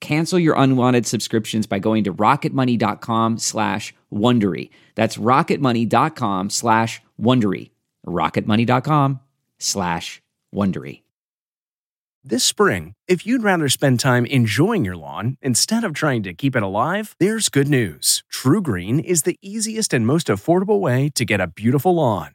Cancel your unwanted subscriptions by going to rocketmoney.com slash Wondery. That's rocketmoney.com slash Wondery. rocketmoney.com slash Wondery. This spring, if you'd rather spend time enjoying your lawn instead of trying to keep it alive, there's good news. TruGreen is the easiest and most affordable way to get a beautiful lawn.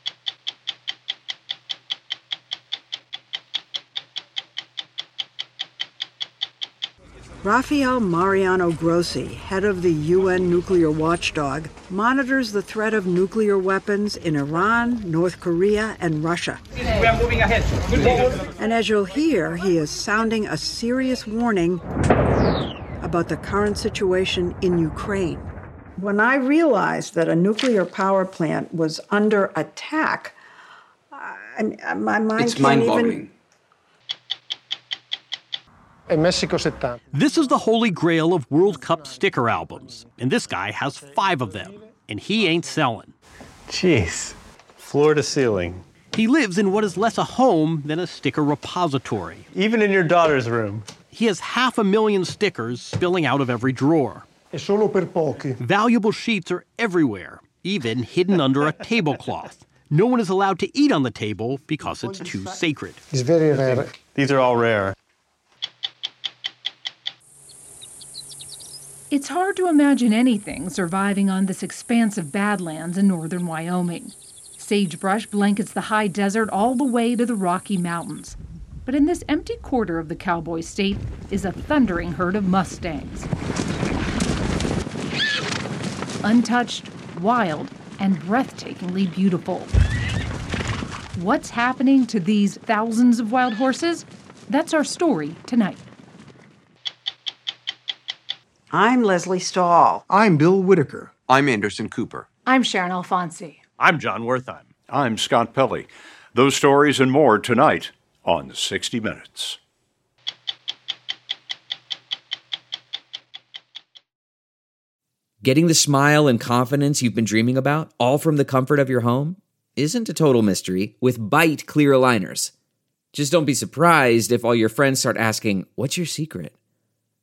Rafael Mariano Grossi, head of the UN nuclear watchdog, monitors the threat of nuclear weapons in Iran, North Korea, and Russia. We are moving ahead. And as you'll hear, he is sounding a serious warning about the current situation in Ukraine. When I realized that a nuclear power plant was under attack, I, my mind It's can't mind-boggling. even. This is the holy grail of World Cup sticker albums, and this guy has five of them, and he ain't selling. Jeez. Floor to ceiling. He lives in what is less a home than a sticker repository. Even in your daughter's room. He has half a million stickers spilling out of every drawer. Valuable sheets are everywhere, even hidden under a tablecloth. No one is allowed to eat on the table because it's too sacred. It's very rare. These are all rare. It's hard to imagine anything surviving on this expanse of badlands in northern Wyoming. Sagebrush blankets the high desert all the way to the Rocky Mountains. But in this empty quarter of the cowboy state is a thundering herd of Mustangs. Untouched, wild, and breathtakingly beautiful. What's happening to these thousands of wild horses? That's our story tonight. I'm Lesley Stahl. I'm Bill Whitaker. I'm Anderson Cooper. I'm Sharyn Alfonsi. I'm Jon Wertheim. I'm Scott Pelley. Those stories and more tonight on 60 Minutes. Getting the smile and confidence you've been dreaming about, all from the comfort of your home, isn't a total mystery with Byte clear aligners. Just don't be surprised if all your friends start asking, What's your secret?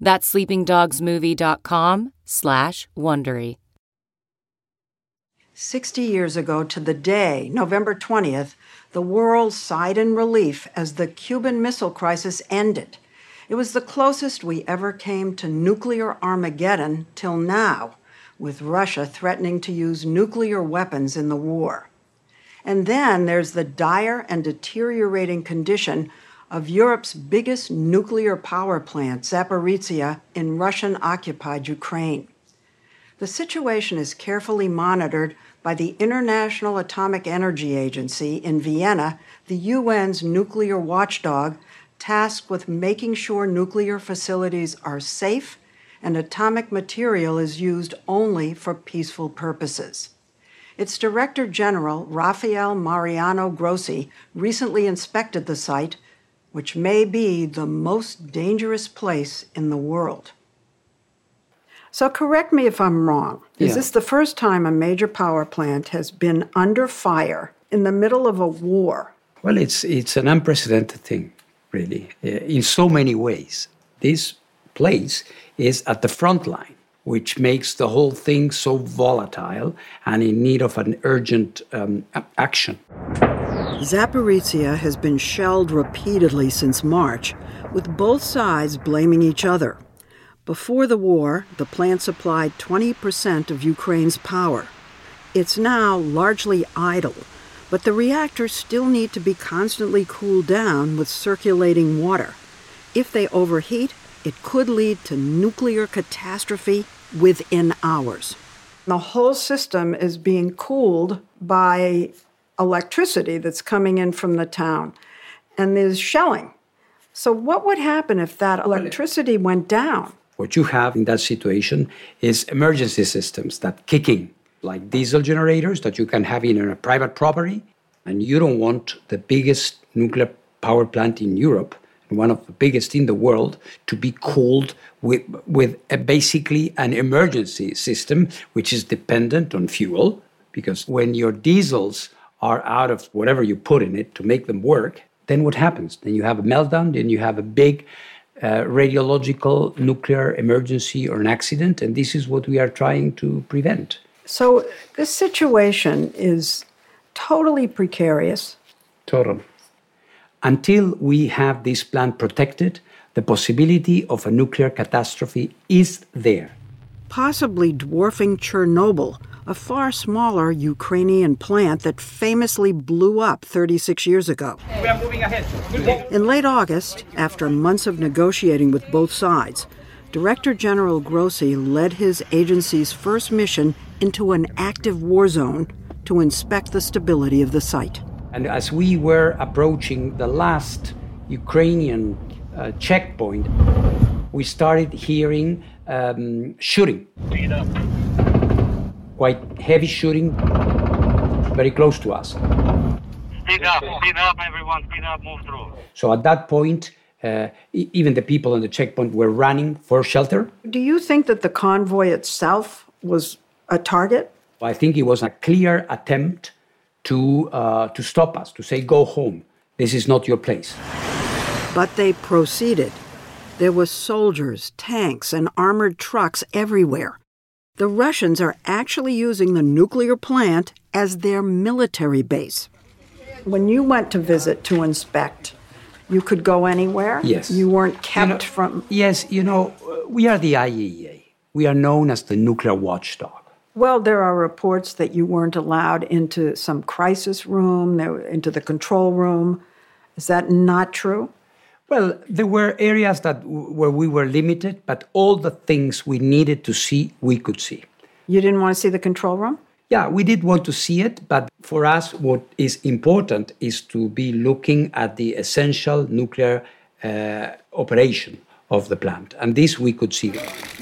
That's sleepingdogsmovie.com slash Wondery. 60 years ago to the day, November 20th, the world sighed in relief as the Cuban Missile Crisis ended. It was the closest we ever came to nuclear Armageddon till now, with Russia threatening to use nuclear weapons in the war. And then there's the dire and deteriorating condition of Europe's biggest nuclear power plant, Zaporizhia, in Russian occupied Ukraine. The situation is carefully monitored by the International Atomic Energy Agency in Vienna, the UN's nuclear watchdog tasked with making sure nuclear facilities are safe and atomic material is used only for peaceful purposes. Its Director General, Rafael Mariano Grossi, recently inspected the site, which may be the most dangerous place in the world. So, correct me if I'm wrong. Is this the first time a major power plant has been under fire in the middle of a war? Well, it's it's an unprecedented thing, really, uh, in so many ways. This place is at the front line, which makes the whole thing so volatile and in need of an urgent um, action. Zaporizhia has been shelled repeatedly since March, with both sides blaming each other. Before the war, the plant supplied 20% of Ukraine's power. It's now largely idle, but the reactors still need to be constantly cooled down with circulating water. If they overheat, it could lead to nuclear catastrophe within hours. The whole system is being cooled by electricity that's coming in from the town, and there's shelling. So, what would happen if that electricity went down? What you have in that situation is emergency systems that kick in, like diesel generators that you can have in a private property. And you don't want the biggest nuclear power plant in Europe, and one of the biggest in the world, to be cooled with, with a, basically an emergency system which is dependent on fuel. Because when your diesels are out of whatever you put in it to make them work, then what happens? Then you have a meltdown, then you have a big uh, radiological nuclear emergency or an accident, and this is what we are trying to prevent. So, this situation is totally precarious. Totally. Until we have this plant protected, the possibility of a nuclear catastrophe is there. Possibly dwarfing Chernobyl, a far smaller Ukrainian plant that famously blew up 36 years ago. In late August, after months of negotiating with both sides, Director General Grossi led his agency's first mission into an active war zone to inspect the stability of the site. And as we were approaching the last Ukrainian uh, checkpoint, we started hearing um, shooting. Speed up. Quite heavy shooting, very close to us. Speed up. Speed up, everyone. Speed up. Move through. So at that point, uh, e- even the people on the checkpoint were running for shelter. Do you think that the convoy itself was a target? I think it was a clear attempt to, uh, to stop us, to say, go home. This is not your place. But they proceeded. There were soldiers, tanks, and armored trucks everywhere. The Russians are actually using the nuclear plant as their military base. When you went to visit to inspect, you could go anywhere? Yes. You weren't kept You know- from. Yes, you know, we are the IAEA. We are known as the nuclear watchdog. Well, there are reports that you weren't allowed into some crisis room, into the control room. Is that not true? Well, there were areas that w- where we were limited, but all the things we needed to see, we could see. You didn't want to see the control room? Yeah, we did want to see it, but for us, what is important is to be looking at the essential nuclear uh, operation of the plant, and this we could see.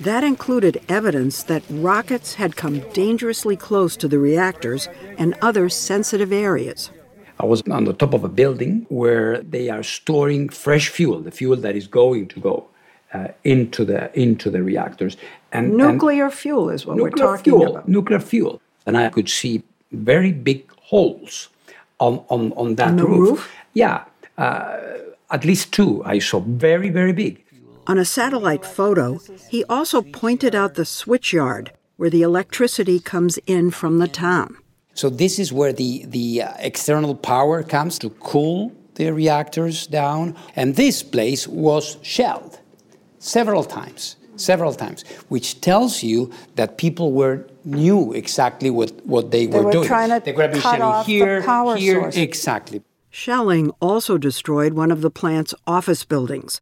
That included evidence that rockets had come dangerously close to the reactors and other sensitive areas. I was on the top of a building where they are storing fresh fuel, the fuel that is going to go uh, into the into the reactors. And and- Nuclear fuel is what we're talking fuel, about. nuclear fuel, and I could see very big holes on on on that On the roof. roof? Yeah, uh, at least two I saw, very very big. On a satellite photo, he also pointed out the switchyard where the electricity comes in from the town. So this is where the, the uh, external power comes to cool the reactors down. And this place was shelled several times, several times, which tells you that people were knew exactly what, what they, They were, were doing. trying to they were being cut shelling off the here, power here, source. exactly. Shelling also destroyed one of the plant's office buildings.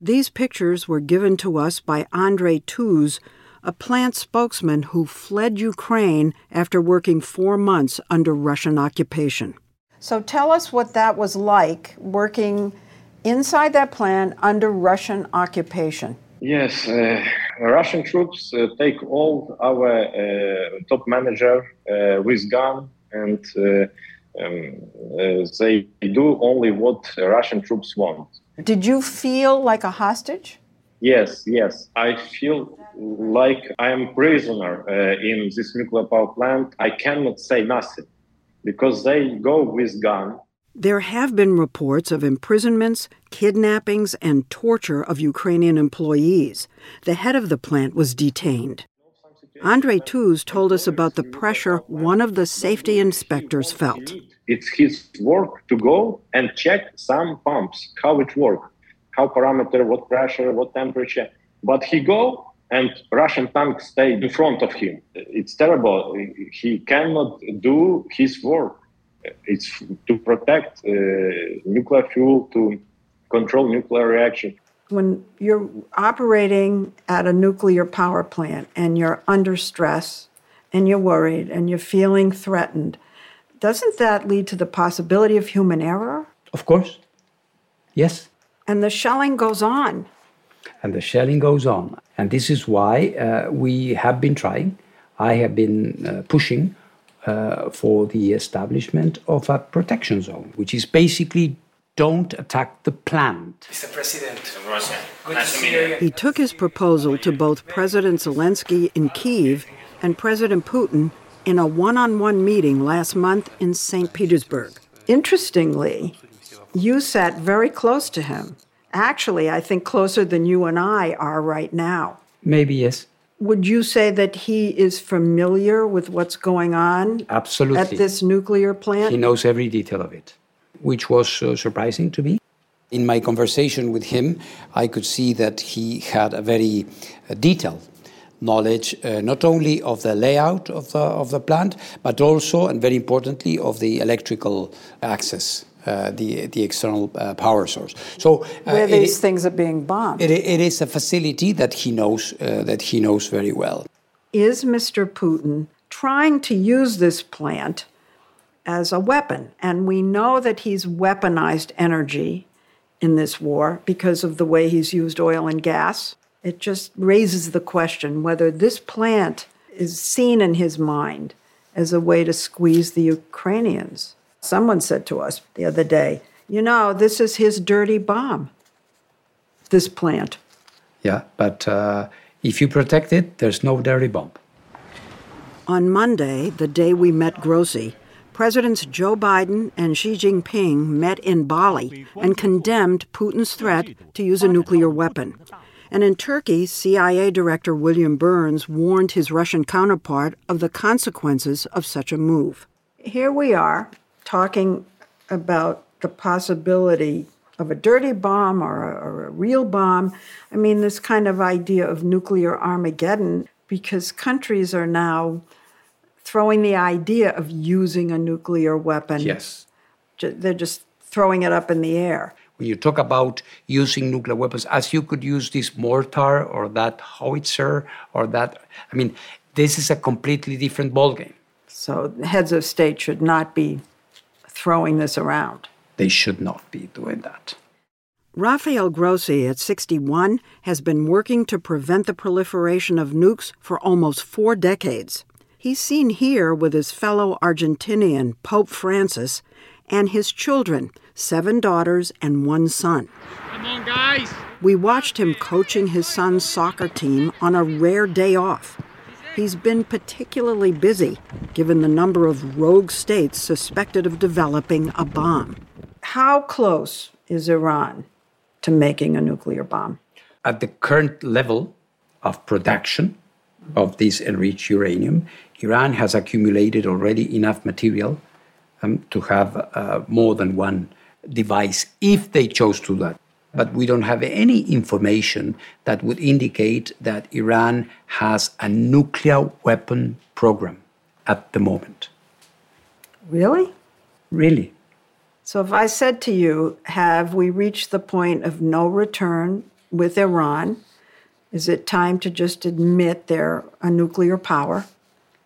These pictures were given to us by Andre Tuz, a plant spokesman who fled Ukraine after working four months under Russian occupation. So tell us what that was like working inside that plant under Russian occupation. Yes, uh, Russian troops uh, take all our uh, top manager uh, with gun and uh, um, uh, they do only what Russian troops want. Did you feel like a hostage? Yes, yes. I feel like I am prisoner uh, in this nuclear power plant. I cannot say nothing because they go with gun. There have been reports of imprisonments, kidnappings, and torture of Ukrainian employees. The head of the plant was detained. Andrei Tuz told us about the pressure one of the safety inspectors felt. It's his work to go and check some pumps, how it works, how parameter, what pressure, what temperature. But he go and Russian tanks stay in front of him. It's terrible. He cannot do his work. It's to protect uh, nuclear fuel, to control nuclear reaction. When you're operating at a nuclear power plant and you're under stress and you're worried and you're feeling threatened, doesn't that lead to the possibility of human error? Of course. Yes. And the shelling goes on. and the shelling goes on. And this is why uh, we have been trying, I have been uh, pushing uh, for the establishment of a protection zone, which is basically don't attack the plant. Mr. President, He took his proposal to both President Zelensky in Kiev and President Putin in a one on one meeting last month in St. Petersburg. Interestingly, you sat very close to him. Actually, I think closer than you and I are right now. Maybe yes. Would you say that he is familiar with what's going on Absolutely. at this nuclear plant? He knows every detail of it, which was uh, surprising to me. In my conversation with him, I could see that he had a very uh, detailed knowledge, uh, not only of the layout of the, of the plant, but also, and very importantly, of the electrical access. Uh, the the external uh, power source. So uh, Where these i- things are being bombed. it, it is a facility that he knows uh, that he knows very well. is Mr. Putin trying to use this plant as a weapon? And we know that he's weaponized energy in this war because of the way he's used oil and gas. It just raises the question whether this plant is seen in his mind as a way to squeeze the Ukrainians. Someone said to us the other day, you know, this is his dirty bomb, this plant. Yeah, but uh, if you protect it, there's no dirty bomb. On Monday, the day we met Grossi, Presidents Joe Biden and Xi Jinping met in Bali and condemned Putin's threat to use a nuclear weapon. And in Turkey, CIA Director William Burns warned his Russian counterpart of the consequences of such a move. Here we are talking about the possibility of a dirty bomb or a, or a real bomb. I mean, this kind of idea of nuclear Armageddon, because countries are now throwing the idea of using a nuclear weapon. Yes. They're just throwing it up in the air. When you talk about using nuclear weapons, as you could use this mortar or that howitzer or that, I mean, this is a completely different ballgame. So heads of state should not be throwing this around. They should not be doing that. Rafael Grossi, at 61, has been working to prevent the proliferation of nukes for almost four decades. He's seen here with his fellow Argentinian, Pope Francis, and his children, seven daughters and one son. Come on, guys. We watched him coaching his son's soccer team on a rare day off. He's been particularly busy, given the number of rogue states suspected of developing a bomb. How close is Iran to making a nuclear bomb? At the current level of production of this enriched uranium, Iran has accumulated already enough material um, to have uh, more than one device if they chose to do that. But we don't have any information that would indicate that Iran has a nuclear weapon program at the moment. Really? Really. So if I said to you, have we reached the point of no return with Iran? Is it time to just admit they're a nuclear power?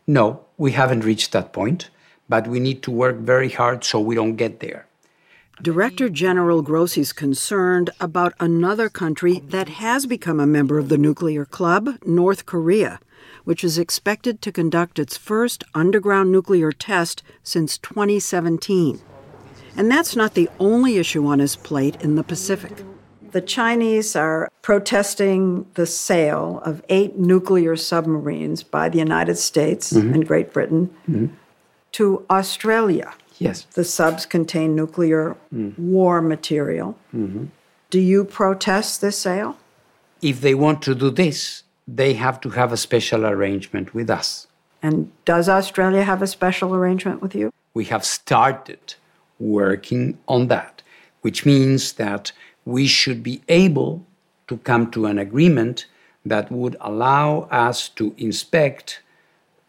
No, we haven't reached that point, but we need to work very hard so we don't get there. Director General Grossi is concerned about another country that has become a member of the nuclear club, North Korea, which is expected to conduct its first underground nuclear test since 2017. And that's not the only issue on his plate in the Pacific. The Chinese are protesting the sale of eight nuclear submarines by the United States mm-hmm. and Great Britain mm-hmm. to Australia. Yes. The subs contain nuclear mm. war material. Mm-hmm. Do you protest this sale? If they want to do this, they have to have a special arrangement with us. And does Australia have a special arrangement with you? We have started working on that, which means that we should be able to come to an agreement that would allow us to inspect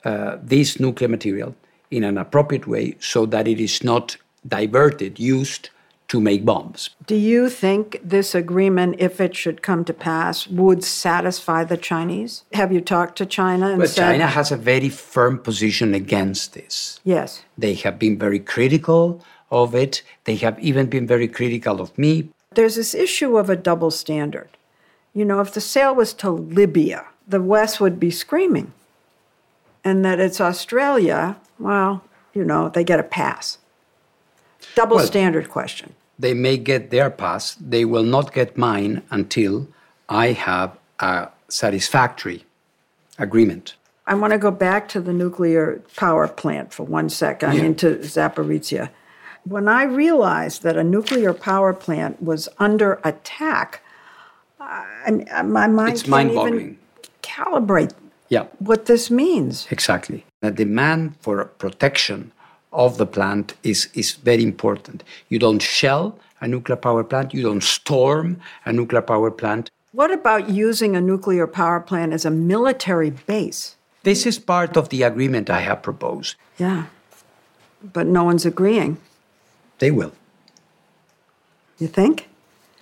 uh, this nuclear material in an appropriate way so that it is not diverted, used to make bombs. Do you think this agreement, if it should come to pass, would satisfy the Chinese? Have you talked to China? And well, said, China has a very firm position against this. Yes. They have been very critical of it. They have even been very critical of me. There's this issue of a double standard. You know, if the sale was to Libya, the West would be screaming. And that it's Australia, well, you know, they get a pass. Double well, standard question. They may get their pass, they will not get mine until I have a satisfactory agreement. I want to go back to the nuclear power plant for one second, yeah. into Zaporizhia. When I realized that a nuclear power plant was under attack, I, my mind it's can't even calibrate yeah. what this means. Exactly. The demand for protection of the plant is, is very important. You don't shell a nuclear power plant, you don't storm a nuclear power plant. What about using a nuclear power plant as a military base? This is part of the agreement I have proposed. Yeah. But no one's agreeing. They will. You think?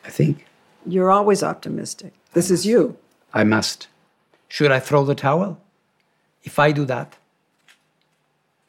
I think. You're always optimistic. This is you. I must. Should I throw the towel? If I do that,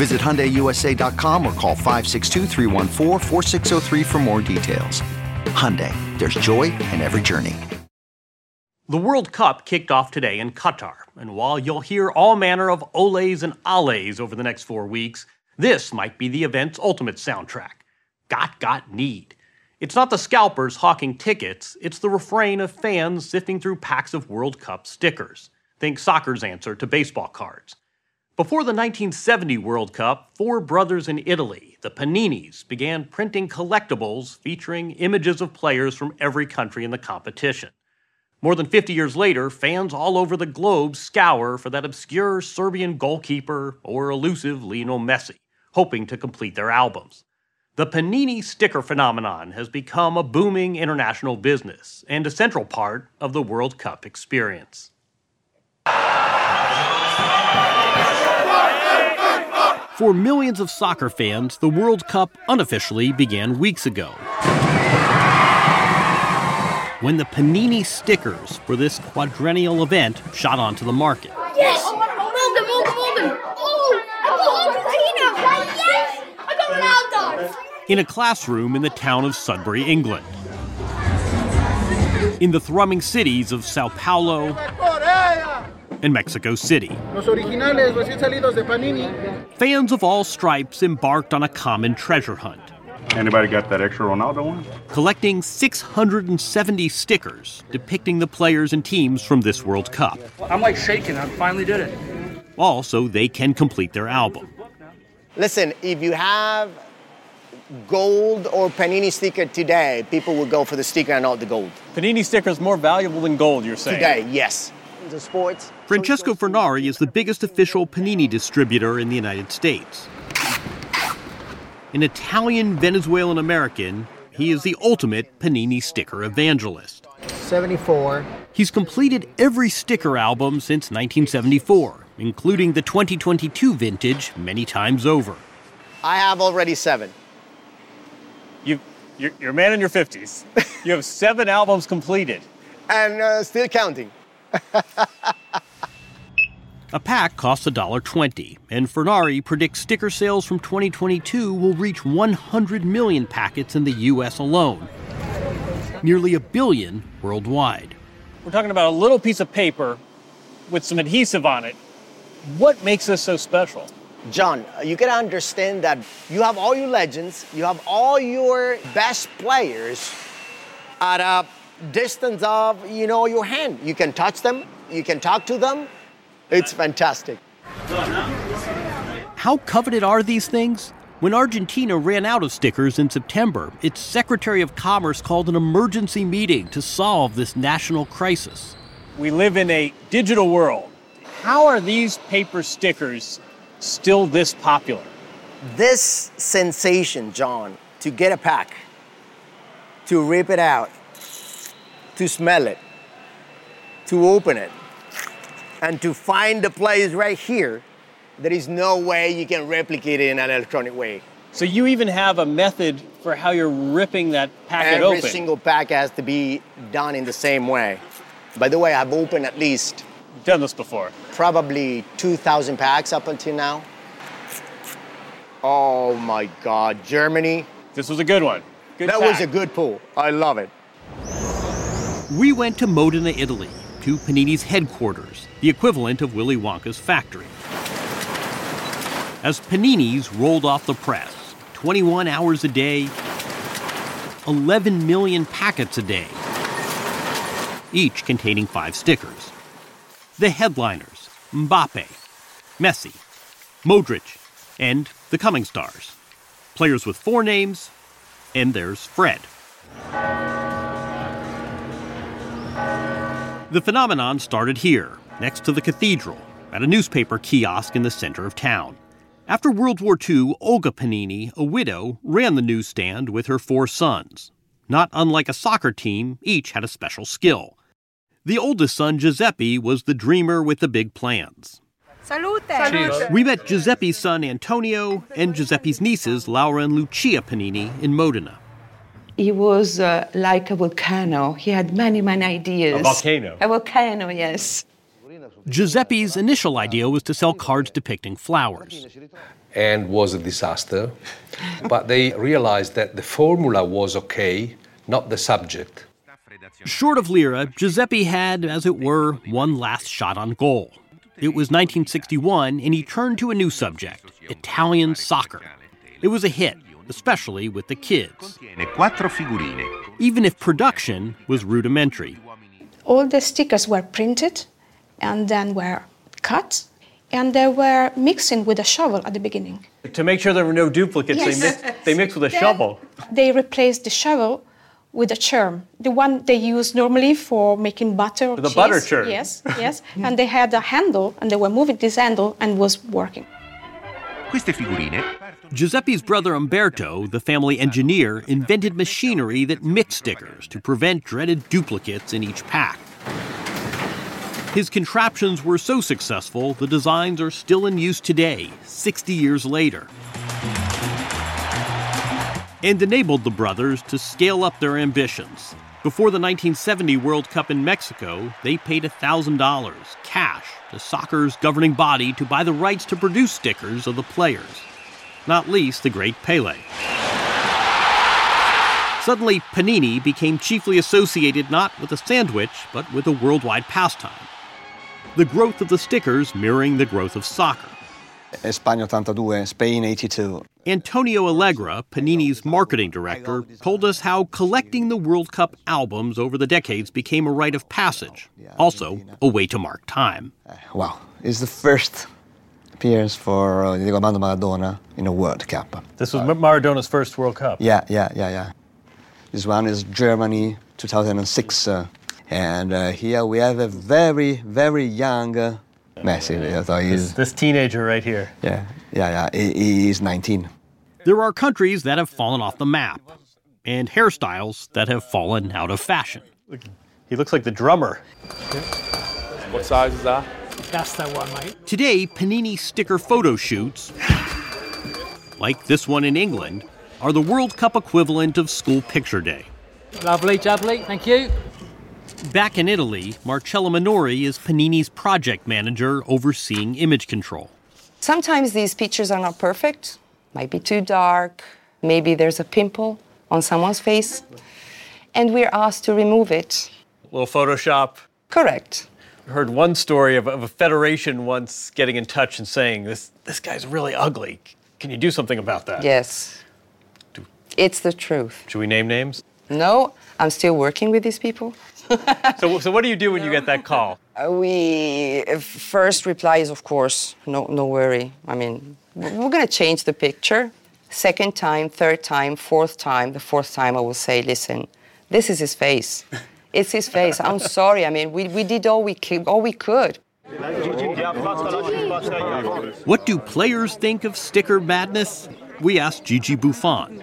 Visit HyundaiUSA.com or call 562-314-4603 for more details. Hyundai, there's joy in every journey. The World Cup kicked off today in Qatar, and while you'll hear all manner of oles and alles over the next four weeks, this might be the event's ultimate soundtrack. Got Got Need. It's not the scalpers hawking tickets, it's the refrain of fans sifting through packs of World Cup stickers. Think soccer's answer to baseball cards. Before the 1970 World Cup, four brothers in Italy, the Paninis, began printing collectibles featuring images of players from every country in the competition. More than 50 years later, fans all over the globe scour for that obscure Serbian goalkeeper or elusive Lionel Messi, hoping to complete their albums. The Panini sticker phenomenon has become a booming international business and a central part of the World Cup experience. For millions of soccer fans, the World Cup unofficially began weeks ago. When the Panini stickers for this quadrennial event shot onto the market. Yes! Oh, mold them, mold them, mold them! Oh! I got Argentina! Yes! I got Ronaldo! In a classroom in the town of Sudbury, England. In the thrumming cities of Sao Paulo and Mexico City. Los originales recién salidos de Panini. Fans of all stripes embarked on a common treasure hunt. Anybody got that extra Ronaldo one? Collecting 670 stickers depicting the players and teams from this World Cup. I'm like shaking. I finally did it. All so they can complete their album. Listen, if you have gold or Panini sticker today, people will go for the sticker and not the gold. Panini sticker is more valuable than gold, you're saying? Today, yes. The sports. Francesco Furnari is the biggest official Panini distributor in the United States. An Italian Venezuelan American, he is the ultimate Panini sticker evangelist. 74. He's completed every sticker album since 1974, including the 2022 vintage many times over. I have already seven. You, you're, you're a man in your 50s. You have seven albums completed. And uh, still counting. A pack costs $1.20, and Furnari predicts sticker sales from 2022 will reach 100 million packets in the U.S. alone, nearly a billion worldwide. We're talking about a little piece of paper with some adhesive on it. What makes this so special? Jon, you gotta understand that you have all your legends, you have all your best players at a distance of, you know, your hand. You can touch them, you can talk to them. It's fantastic. How coveted are these things? When Argentina ran out of stickers in September, its Secretary of Commerce called an emergency meeting to solve this national crisis. We live in a digital world. How are these paper stickers still this popular? This sensation, Jon, to get a pack, to rip it out, to smell it, to open it, and to find the place right here, there is no way you can replicate it in an electronic way. So you even have a method for how you're ripping that packet Every open. Every single pack has to be done in the same way. By the way, I've opened at least done this before. Probably 2,000 packs up until now. Oh my God, Germany. This was a good one. Good that pack. was a good pull. I love it. We went to Modena, Italy, to Panini's headquarters, the equivalent of Willy Wonka's factory. As Panini's rolled off the press, 21 hours a day, 11 million packets a day, each containing five stickers. The headliners Mbappe, Messi, Modric, and the coming stars. Players with four names, and there's Fred. The phenomenon started here, next to the cathedral, at a newspaper kiosk in the center of town. After World War II, Olga Panini, a widow, ran the newsstand with her four sons. Not unlike a soccer team, each had a special skill. The oldest son, Giuseppe, was the dreamer with the big plans. Salute! Salute. We met Giuseppe's son, Antonio, and Giuseppe's nieces, Laura and Lucia Panini, in Modena. He was uh, like a volcano. He had many, many ideas. A volcano. A volcano, yes. Giuseppe's initial idea was to sell cards depicting flowers. And was a disaster. but they realized that the formula was okay, not the subject. Short of Lira, Giuseppe had, as it were, one last shot on goal. It was 1961, and he turned to a new subject Italian soccer. It was a hit, especially with the kids. Even if production was rudimentary. All the stickers were printed and then were cut, and they were mixing with a shovel at the beginning. To make sure there were no duplicates, Yes. they, mix, they mixed with a Then shovel. They replaced the shovel with a churn, the one they use normally for making butter or The cheese. butter churn. Yes, yes. and they had a handle, and they were moving this handle and was working. Queste figurine Giuseppe's brother Umberto, the family engineer, invented machinery that mixed stickers to prevent dreaded duplicates in each pack. His contraptions were so successful, the designs are still in use today, 60 years later. And enabled the brothers to scale up their ambitions. Before the 1970 World Cup in Mexico, they paid $1,000 cash to soccer's governing body to buy the rights to produce stickers of the players, not least the great Pele. Suddenly, Panini became chiefly associated not with a sandwich, but with a worldwide pastime. The growth of the stickers mirroring the growth of soccer. España 82, Spain 82. Antonio Allegra, Panini's marketing director, told us how collecting the World Cup albums over the decades became a rite of passage, also a way to mark time. Wow, it's the first appearance for uh, Diego Armando Maradona in a World Cup. This was Maradona's first World Cup. Yeah, yeah, yeah, yeah. This one is Germany 2006. Uh, and uh, here we have a very, very young uh, Messi. So This, this teenager right here. yeah, yeah, yeah. He, he's 19. There are countries that have fallen off the map, and hairstyles that have fallen out of fashion. He looks like the drummer. What size is that? That's the one, mate. Today, Panini sticker photo shoots, like this one in England, are the World Cup equivalent of school picture day. Lovely, jubbly. Thank you. Back in Italy, Marcella Minori is Panini's project manager overseeing image control. Sometimes these pictures are not perfect, might be too dark, maybe there's a pimple on someone's face, and we're asked to remove it. A little Photoshop. Correct. I heard one story of, of a federation once getting in touch and saying, this, this guy's really ugly. Can you do something about that? Yes. It's the truth. Should we name names? No, I'm still working with these people. So, so what do you do when you get that call? We uh, first reply is of course no no worry. I mean we're gonna change the picture. Second time, third time, fourth time. The fourth time I will say, listen, this is his face. It's his face. I'm sorry. I mean we, we did all we could, all we could. What do players think of sticker madness? We asked Gigi Buffon,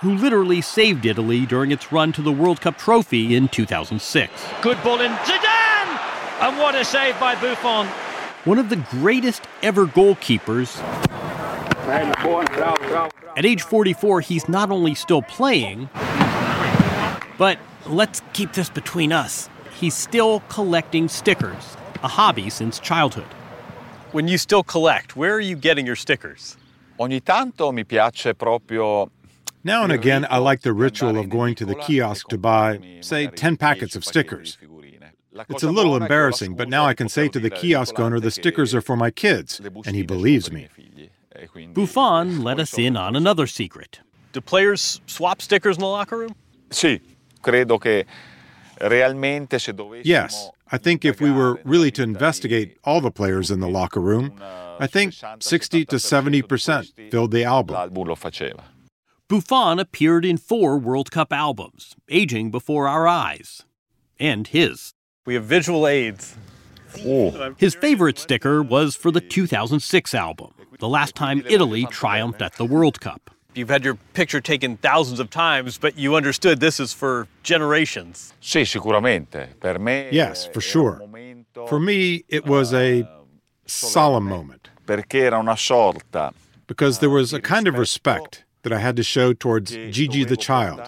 who literally saved Italy during its run to the World Cup trophy in 2006. Good ball in Zidane! And what a save by Buffon. One of the greatest ever goalkeepers. At age 44, he's not only still playing, but let's keep this between us. He's still collecting stickers, a hobby since childhood. When you still collect, where are you getting your stickers? Ogni tanto mi piace proprio Now and again, I like the ritual of going to the kiosk to buy, say, 10 packets of stickers. It's a little embarrassing, but now I can say to the kiosk owner the stickers are for my kids, and he believes me. Buffon let us in on another secret. Do players swap stickers in the locker room? Sì, credo che realmente se Yes, I think if we were really to investigate all the players in the locker room, I think 60 to 70% filled the album. L'album lo faceva. Buffon appeared in four World Cup albums, aging before our eyes. And his. We have visual aids. His favorite sticker was for the 2006 album, the last time Italy triumphed at the World Cup. You've had your picture taken thousands of times, but you understood this is for generations. Sì, sicuramente. Per me Yes, for sure. For me, it was a eh, solemn moment perché era una sorta because there was a kind of respect that I had to show towards Gigi the child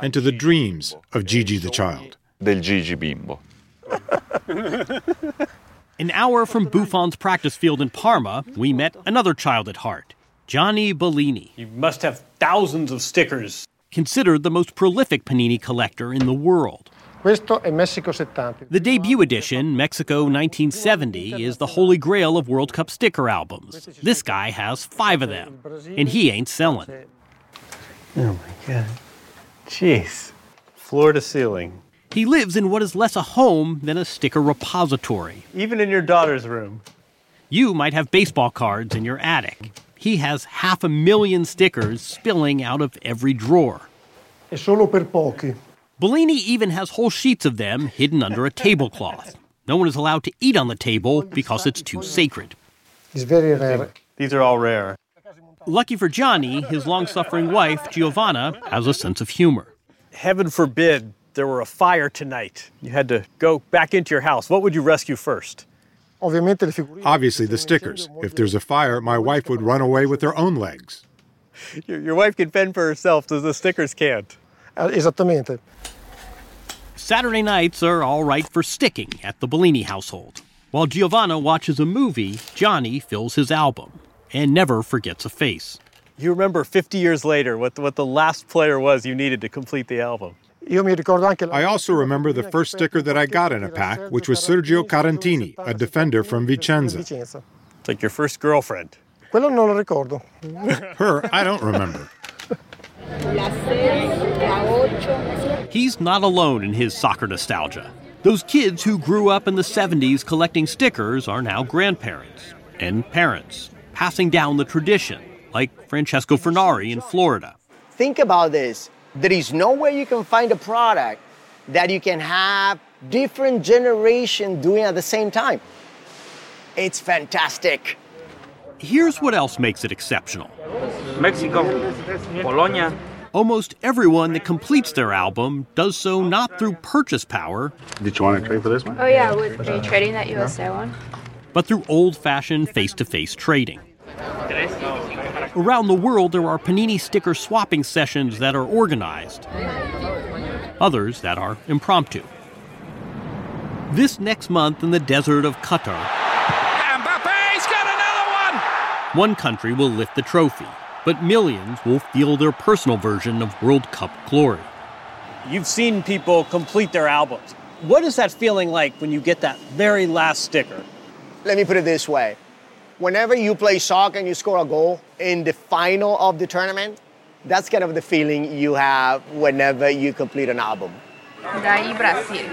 and to the dreams of Gigi the child. del Gigi Bimbo. An hour from Buffon's practice field in Parma, we met another child at heart, Gianni Bellini. You must have thousands of stickers. Considered the most prolific Panini collector in the world. Questo è Messico 70. The debut edition, Mexico 1970, is the holy grail of World Cup sticker albums. This guy has five of them, and he ain't selling. Oh my God. Jeez. Floor to ceiling. He lives in what is less a home than a sticker repository. Even in your daughter's room. You might have baseball cards in your attic. He has half a million stickers spilling out of every drawer. È solo per pochi. Bellini even has whole sheets of them hidden under a tablecloth. No one is allowed to eat on the table because it's too sacred. It's very rare. These are all rare. Lucky for Gianni, his long suffering wife, Giovanna, has a sense of humor. Heaven forbid there were a fire tonight. You had to go back into your house. What would you rescue first? Obviously, the stickers. If there's a fire, my wife would run away with her own legs. Your, your wife can fend for herself, so the stickers can't. Uh, esattamente. Saturday nights are all right for sticking at the Bellini household. While Giovanna watches a movie, Gianni fills his album and never forgets a face. You remember 50 years later what, what the last player was you needed to complete the album. I also remember the first sticker that I got in a pack, which was Sergio Carantini, a defender from Vicenza. It's like your first girlfriend. Quello non lo ricordo. Her, I don't remember. He's not alone in his soccer nostalgia. Those kids who grew up in the 70s collecting stickers are now grandparents and parents, passing down the tradition, like Francesco Furnari in Florida. Think about this. There is nowhere you can find a product that you can have different generation doing at the same time. It's fantastic. Here's what else makes it exceptional. Mexico, Polonia. Almost everyone that completes their album does so not through purchase power, Did you want to trade for this one? Oh yeah, would are you trading that USA one? but through old fashioned face to face trading. Around the world, there are Panini sticker swapping sessions that are organized, others that are impromptu. This next month in the desert of Qatar, Mbappe's got another one! one country will lift the trophy, but millions will feel their personal version of World Cup glory. You've seen people complete their albums. What is that feeling like when you get that very last sticker? Let me put it this way. Whenever you play soccer and you score a goal in the final of the tournament, that's kind of the feeling you have whenever you complete an album. Daí Brasil.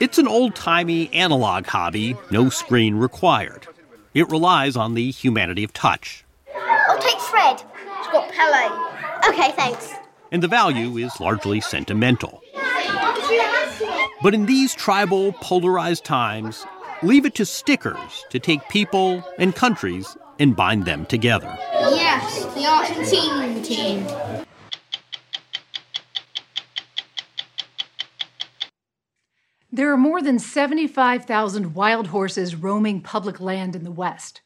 It's an old timey analog hobby, no screen required. It relies on the humanity of touch, I'll take Fred. It's got Pele. Okay, thanks. and the value is largely sentimental. But in these tribal, polarized times, leave it to stickers to take people and countries and bind them together. Yes, the Argentine team. There are more than 75,000 wild horses roaming public land in the West.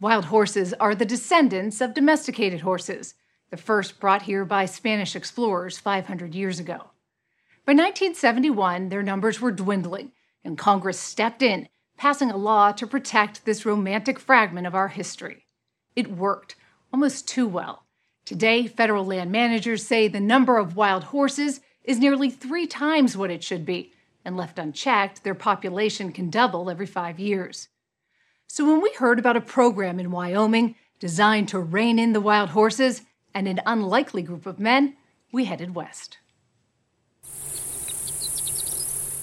Wild horses are the descendants of domesticated horses, the first brought here by Spanish explorers 500 years ago. By 1971, their numbers were dwindling, and Congress stepped in, passing a law to protect this romantic fragment of our history. It worked, almost too well. Today, federal land managers say the number of wild horses is nearly three times what it should be, and left unchecked, their population can double every five years. So when we heard about a program in Wyoming designed to rein in the wild horses and an unlikely group of men, we headed west.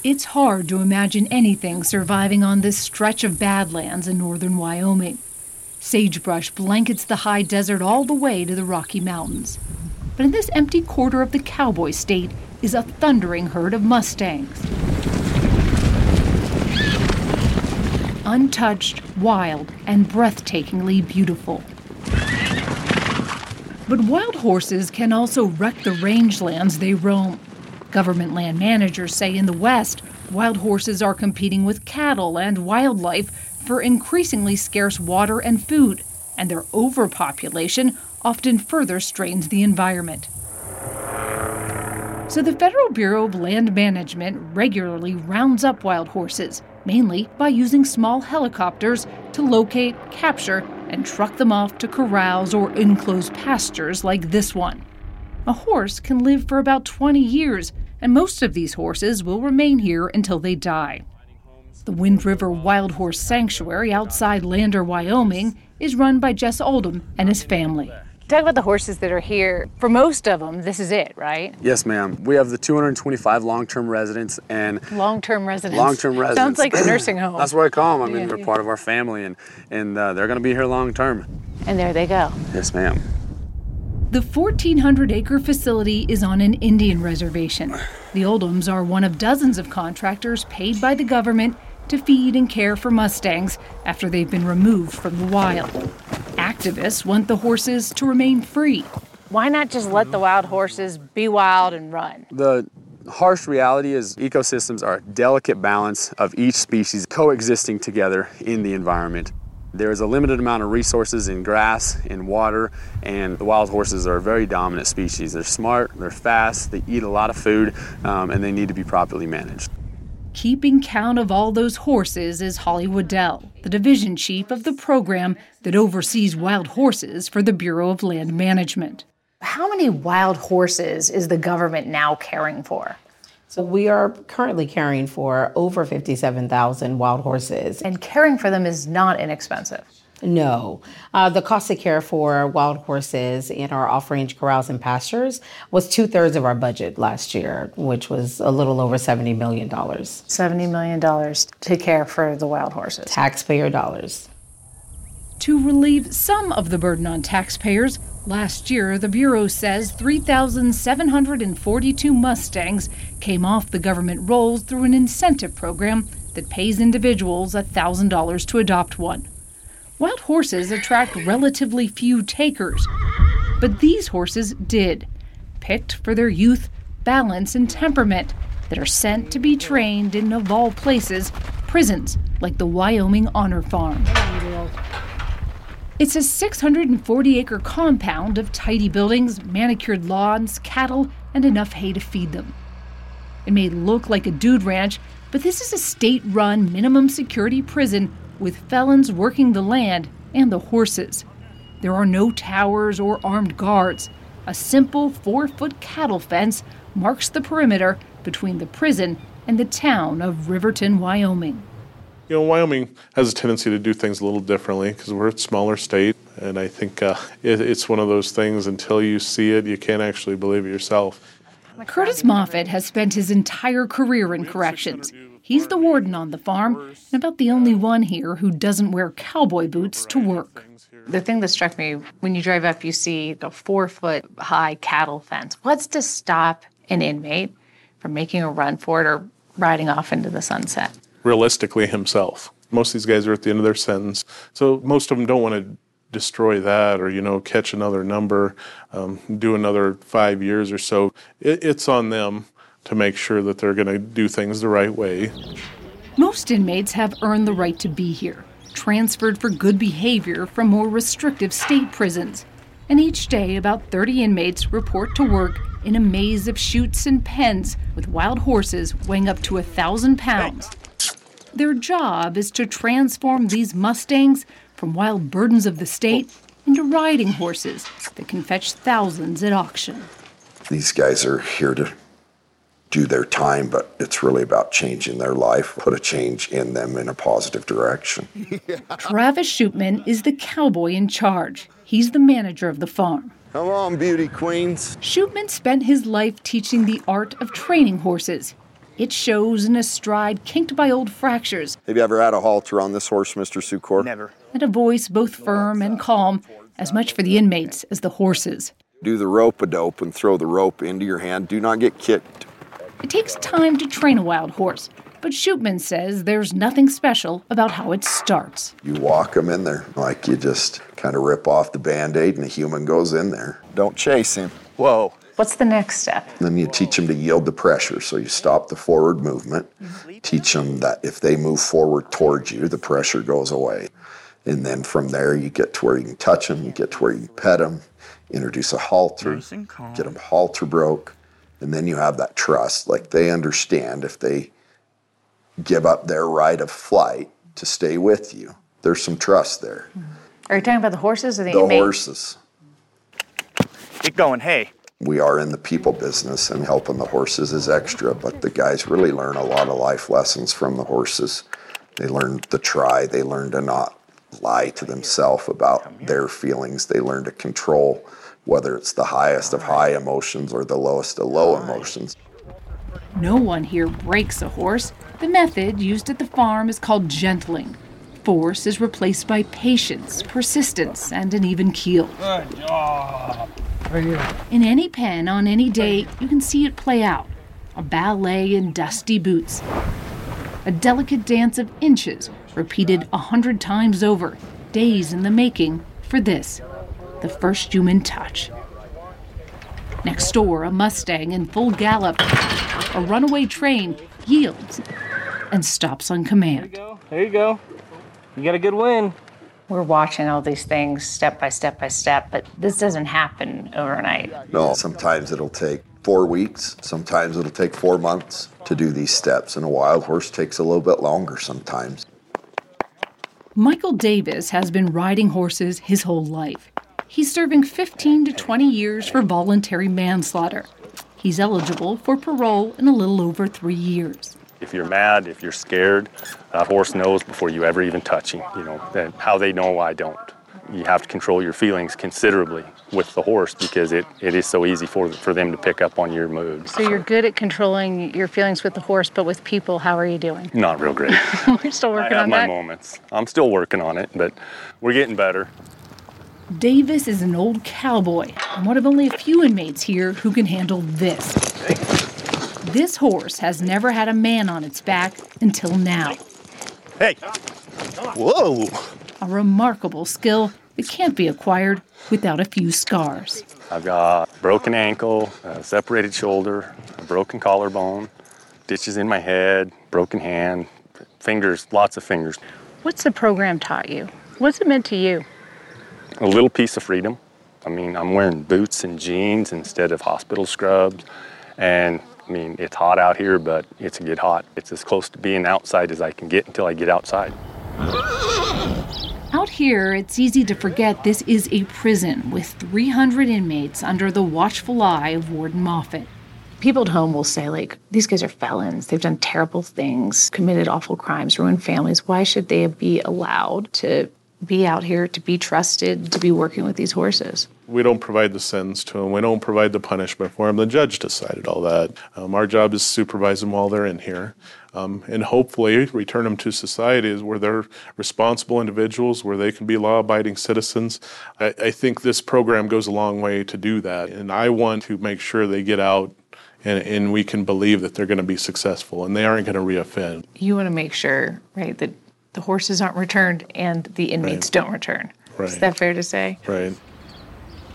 It's hard to imagine anything surviving on this stretch of badlands in northern Wyoming. Sagebrush blankets the high desert all the way to the Rocky Mountains. But in this empty quarter of the cowboy state is a thundering herd of Mustangs. Untouched, wild, and breathtakingly beautiful. But wild horses can also wreck the rangelands they roam. Government land managers say in the West, wild horses are competing with cattle and wildlife for increasingly scarce water and food, and their overpopulation often further strains the environment. So the Federal Bureau of Land Management regularly rounds up wild horses, mainly by using small helicopters to locate, capture, and truck them off to corrals or enclosed pastures like this one. A horse can live for about 20 years, and most of these horses will remain here until they die. The Wind River Wild Horse Sanctuary outside Lander, Wyoming, is run by Jess Oldham and his family. Talk about the horses that are here. For most of them, this is it, right? Yes, ma'am. We have the 225 long-term residents and Long-term residents. long-term residents. Sounds like a nursing home. That's what I call them. I mean, Yeah. they're part of our family, and and uh, they're going to be here long-term. And there they go. Yes, ma'am. The 1,400 acre facility is on an Indian reservation. The Oldhams are one of dozens of contractors paid by the government to feed and care for Mustangs after they've been removed from the wild. Activists want the horses to remain free. Why not just let the wild horses be wild and run? The The harsh reality is ecosystems are a delicate balance of each species coexisting together in the environment. There is a limited amount of resources in grass, in water, and the wild horses are a very dominant species. They're smart, they're fast, they eat a lot of food, um, and they need to be properly managed. Keeping count of all those horses is Holly Waddell, the division chief of the program that oversees wild horses for the Bureau of Land Management. How many wild horses is the government now caring for? So we are currently caring for over 57,000 wild horses. And caring for them is not inexpensive. No. Uh, the cost of care for wild horses in our off range corrals and pastures was two thirds of our budget last year, which was a little over $70 million. $70 million to care for the wild horses. Taxpayer dollars. To relieve some of the burden on taxpayers, last year the Bureau says 3,742 Mustangs came off the government rolls through an incentive program that pays individuals $1,000 to adopt one. Wild horses attract relatively few takers, but these horses did, picked for their youth, balance, and temperament that are sent to be trained in, of all places, prisons like the Wyoming Honor Farm. It's a 640 acre compound of tidy buildings, manicured lawns, cattle, and enough hay to feed them. It may look like a dude ranch, but this is a state run minimum security prison with felons working the land and the horses. There are no towers or armed guards. A simple four foot cattle fence marks the perimeter between the prison and the town of Riverton, Wyoming. You know, Wyoming has a tendency to do things a little differently because we're a smaller state, and I think uh, it, it's one of those things until you see it, you can't actually believe it yourself. Curtis Moffett has spent his entire career in corrections. He's the warden on the farm, and about the only one here who doesn't wear cowboy boots to work. The thing that struck me when you drive up, you see a four foot high cattle fence. What's to stop an inmate from making a run for it or riding off into the sunset? Realistically, himself. Most of these guys are at the end of their sentence, so most of them don't want to destroy that or you know catch another number um, do another five years or so it, it's on them to make sure that they're going to do things the right way Most inmates have earned the right to be here, transferred for good behavior from more restrictive state prisons. And each day, about 30 inmates report to work in a maze of chutes and pens with wild horses weighing up to a thousand pounds. Their job is to transform these Mustangs from wild burdens of the state into riding horses that can fetch thousands at auction. These guys are here to do their time, but it's really about changing their life, put a change in them in a positive direction. Travis Shootman is the cowboy in charge. He's the manager of the farm. Come on, beauty queens. Shootman spent his life teaching the art of training horses. It shows in a stride kinked by old fractures Have you ever had a halter on this horse, Mr. Sukor? Never. and a voice both firm and calm, as much for the inmates as the horses. Do the rope a dope and throw the rope into your hand. Do not get kicked. It takes time to train a wild horse, but Shootman says there's nothing special about how it starts. You walk them in there like you just kind of rip off the band aid and a human goes in there. Don't chase him. Whoa. What's the next step? Then you teach them to yield the pressure. So you stop the forward movement. Teach them that if they move forward towards you, the pressure goes away. And then from there, you get to where you can touch them, you get to where you can pet them, introduce a halter, Nice get them halter broke. And then you have that trust. Like they understand if they give up their right of flight to stay with you, there's some trust there. Hmm. Are you talking about the horses or the, The inmate? horses. Get going. Hey. we are in the people business and helping the horses is extra, but the guys really learn a lot of life lessons from the horses. They learn to try, they learn to not lie to themselves about their feelings, they learn to control whether it's the highest of high emotions or the lowest of low emotions. No one here breaks a horse. The method used at the farm is called gentling. Force is replaced by patience, persistence, and an even keel. Good job. Right In any pen on any day, you can see it play out. A ballet in dusty boots. A delicate dance of inches, repeated a hundred times over, days in the making for this, the first human touch. Next door, a Mustang in full gallop. A runaway train yields and stops on command. There you go. There you, go. You got a good win. We're watching all these things step by step by step, but this doesn't happen overnight. No, sometimes it'll take four weeks, sometimes it'll take four months to do these steps, and a wild horse takes a little bit longer sometimes. Michael Davis has been riding horses his whole life. He's serving 15 to 20 years for voluntary manslaughter. He's eligible for parole in a little over three years. If you're mad, if you're scared, that horse knows before you ever even touch him. You know, and how they know, I don't. You have to control your feelings considerably with the horse because it, it is so easy for, for them to pick up on your mood. So you're good at controlling your feelings with the horse, but with people, how are you doing? Not real great. We're still working I working have on my that. moments. I'm still working on it, but we're getting better. Davis is an old cowboy and one of only a few inmates here who can handle this. This horse has never had a man on its back until now. Hey! Whoa! A remarkable skill that can't be acquired without a few scars. I've got broken ankle, a separated shoulder, a broken collarbone, ditches in my head, broken hand, fingers, lots of fingers. What's the program taught you? What's it meant to you? A little piece of freedom. I mean, I'm wearing boots and jeans instead of hospital scrubs. And I mean, it's hot out here, but it's a good hot. It's as close to being outside as I can get until I get outside. Out here, it's easy to forget this is a prison with 300 inmates under the watchful eye of Warden Moffat. People at home will say, like, these guys are felons. They've done terrible things, committed awful crimes, ruined families. Why should they be allowed to be out here, to be trusted, to be working with these horses? We don't provide the sentence to them. We don't provide the punishment for them. The judge decided all that. Um, our job is to supervise them while they're in here, um, and hopefully return them to society where they're responsible individuals, where they can be law-abiding citizens. I, I think this program goes a long way to do that, and I want to make sure they get out. And, and we can believe that they're going to be successful and they aren't going to reoffend. You want to make sure, right, that the horses aren't returned and the inmates don't return. Right. Is that fair to say? Right.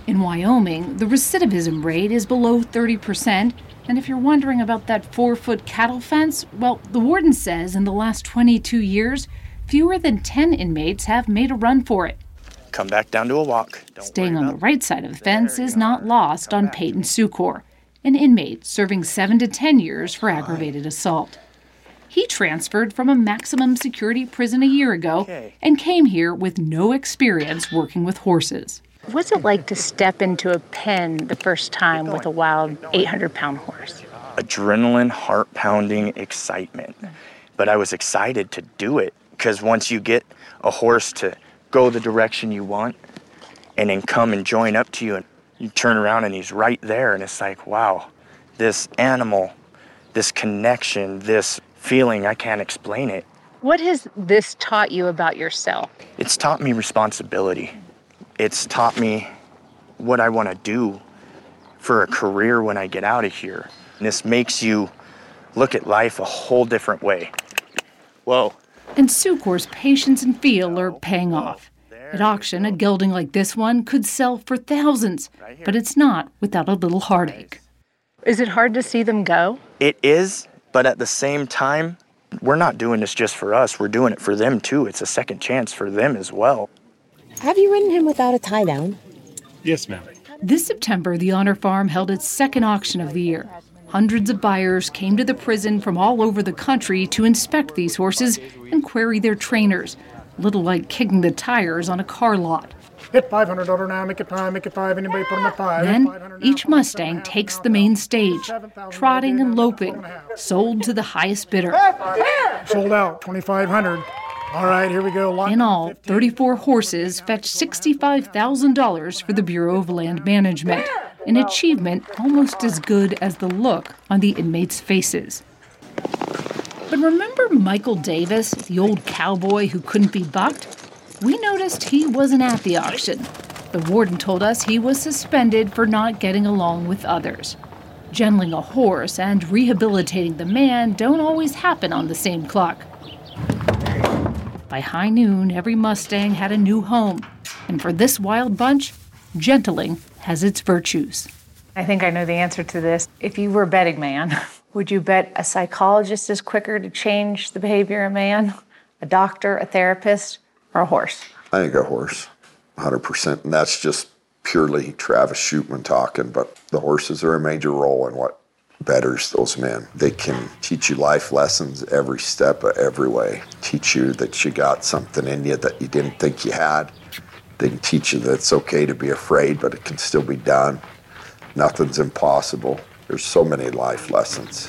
In Wyoming, the recidivism rate is below 30%. And if you're wondering about that four foot cattle fence, well, the warden says in the last 22 years, fewer than 10 inmates have made a run for it. Come back down to a walk. Staying on the right side of the fence is not lost on Peyton Sucor, an inmate serving 7 to 10 years for aggravated assault. He transferred from a maximum security prison a year ago and came here with no experience working with horses. What's it like to step into a pen the first time with a wild 800 pound horse? Adrenaline, heart pounding, excitement. But I was excited to do it because once you get a horse to go the direction you want and then come and join up to you and you turn around and he's right there and it's like, wow, this animal, this connection, this feeling, I can't explain it. What has this taught you about yourself? It's taught me responsibility. It's taught me what I want to do for a career when I get out of here. And this makes you look at life a whole different way. Whoa. And Sucor's patience and feel are paying off. At auction, a gelding like this one could sell for thousands, but it's not without a little heartache. Is it hard to see them go? It is, but at the same time, we're not doing this just for us. We're doing it for them too. It's a second chance for them as well. Have you ridden him without a tie down? Yes, ma'am. This September, the Honor Farm held its second auction of the year. Hundreds of buyers came to the prison from all over the country to inspect these horses and query their trainers, little like kicking the tires on a car lot. Hit $500 now, make it five, make it five, anybody put them at five. Then each Mustang takes the main stage, trotting and loping, sold to the highest bidder. Sold out, 2500 All right, here we go. Lot In all, 34 horses fetched $65,000 for the Bureau of Land Management, an achievement almost as good as the look on the inmates' faces. But remember Michael Davis, the old cowboy who couldn't be bucked? We noticed he wasn't at the auction. The warden told us he was suspended for not getting along with others. Gentling a horse and rehabilitating the man don't always happen on the same clock. By high noon, every Mustang had a new home. And for this wild bunch, gentling has its virtues. I think I know the answer to this. If you were a betting man, would you bet a psychologist is quicker to change the behavior of a man, a doctor, a therapist, or a horse? I think a horse, 100%. And that's just purely Travis Shootman talking, but the horses are a major role in what betters those men. They can teach you life lessons every step of every way, teach you that you got something in you that you didn't think you had. They can teach you that it's okay to be afraid, but it can still be done. Nothing's impossible. There's so many life lessons.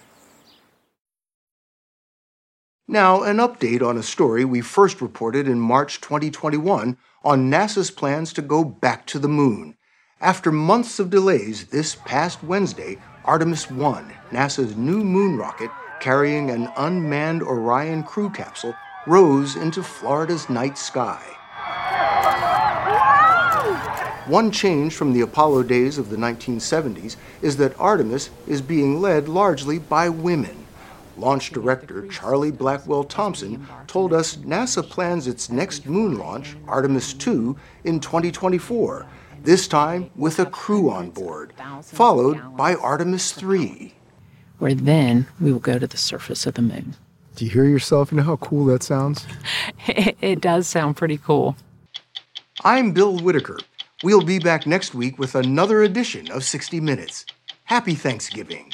Now, an update on a story we first reported in March 2021 on NASA's plans to go back to the moon. After months of delays, this past Wednesday, Artemis 1, NASA's new moon rocket carrying an unmanned Orion crew capsule, rose into Florida's night sky. One change from the Apollo days of the 1970s is that Artemis is being led largely by women. Launch director Charlie Blackwell Thompson told us NASA plans its next moon launch, Artemis 2, in 2024, this time with a crew on board, followed by Artemis 3. Where then we will go to the surface of the moon. Do you hear yourself? You know how cool that sounds? It, it does sound pretty cool. I'm Bill Whitaker. We'll be back next week with another edition of 60 Minutes. Happy Thanksgiving.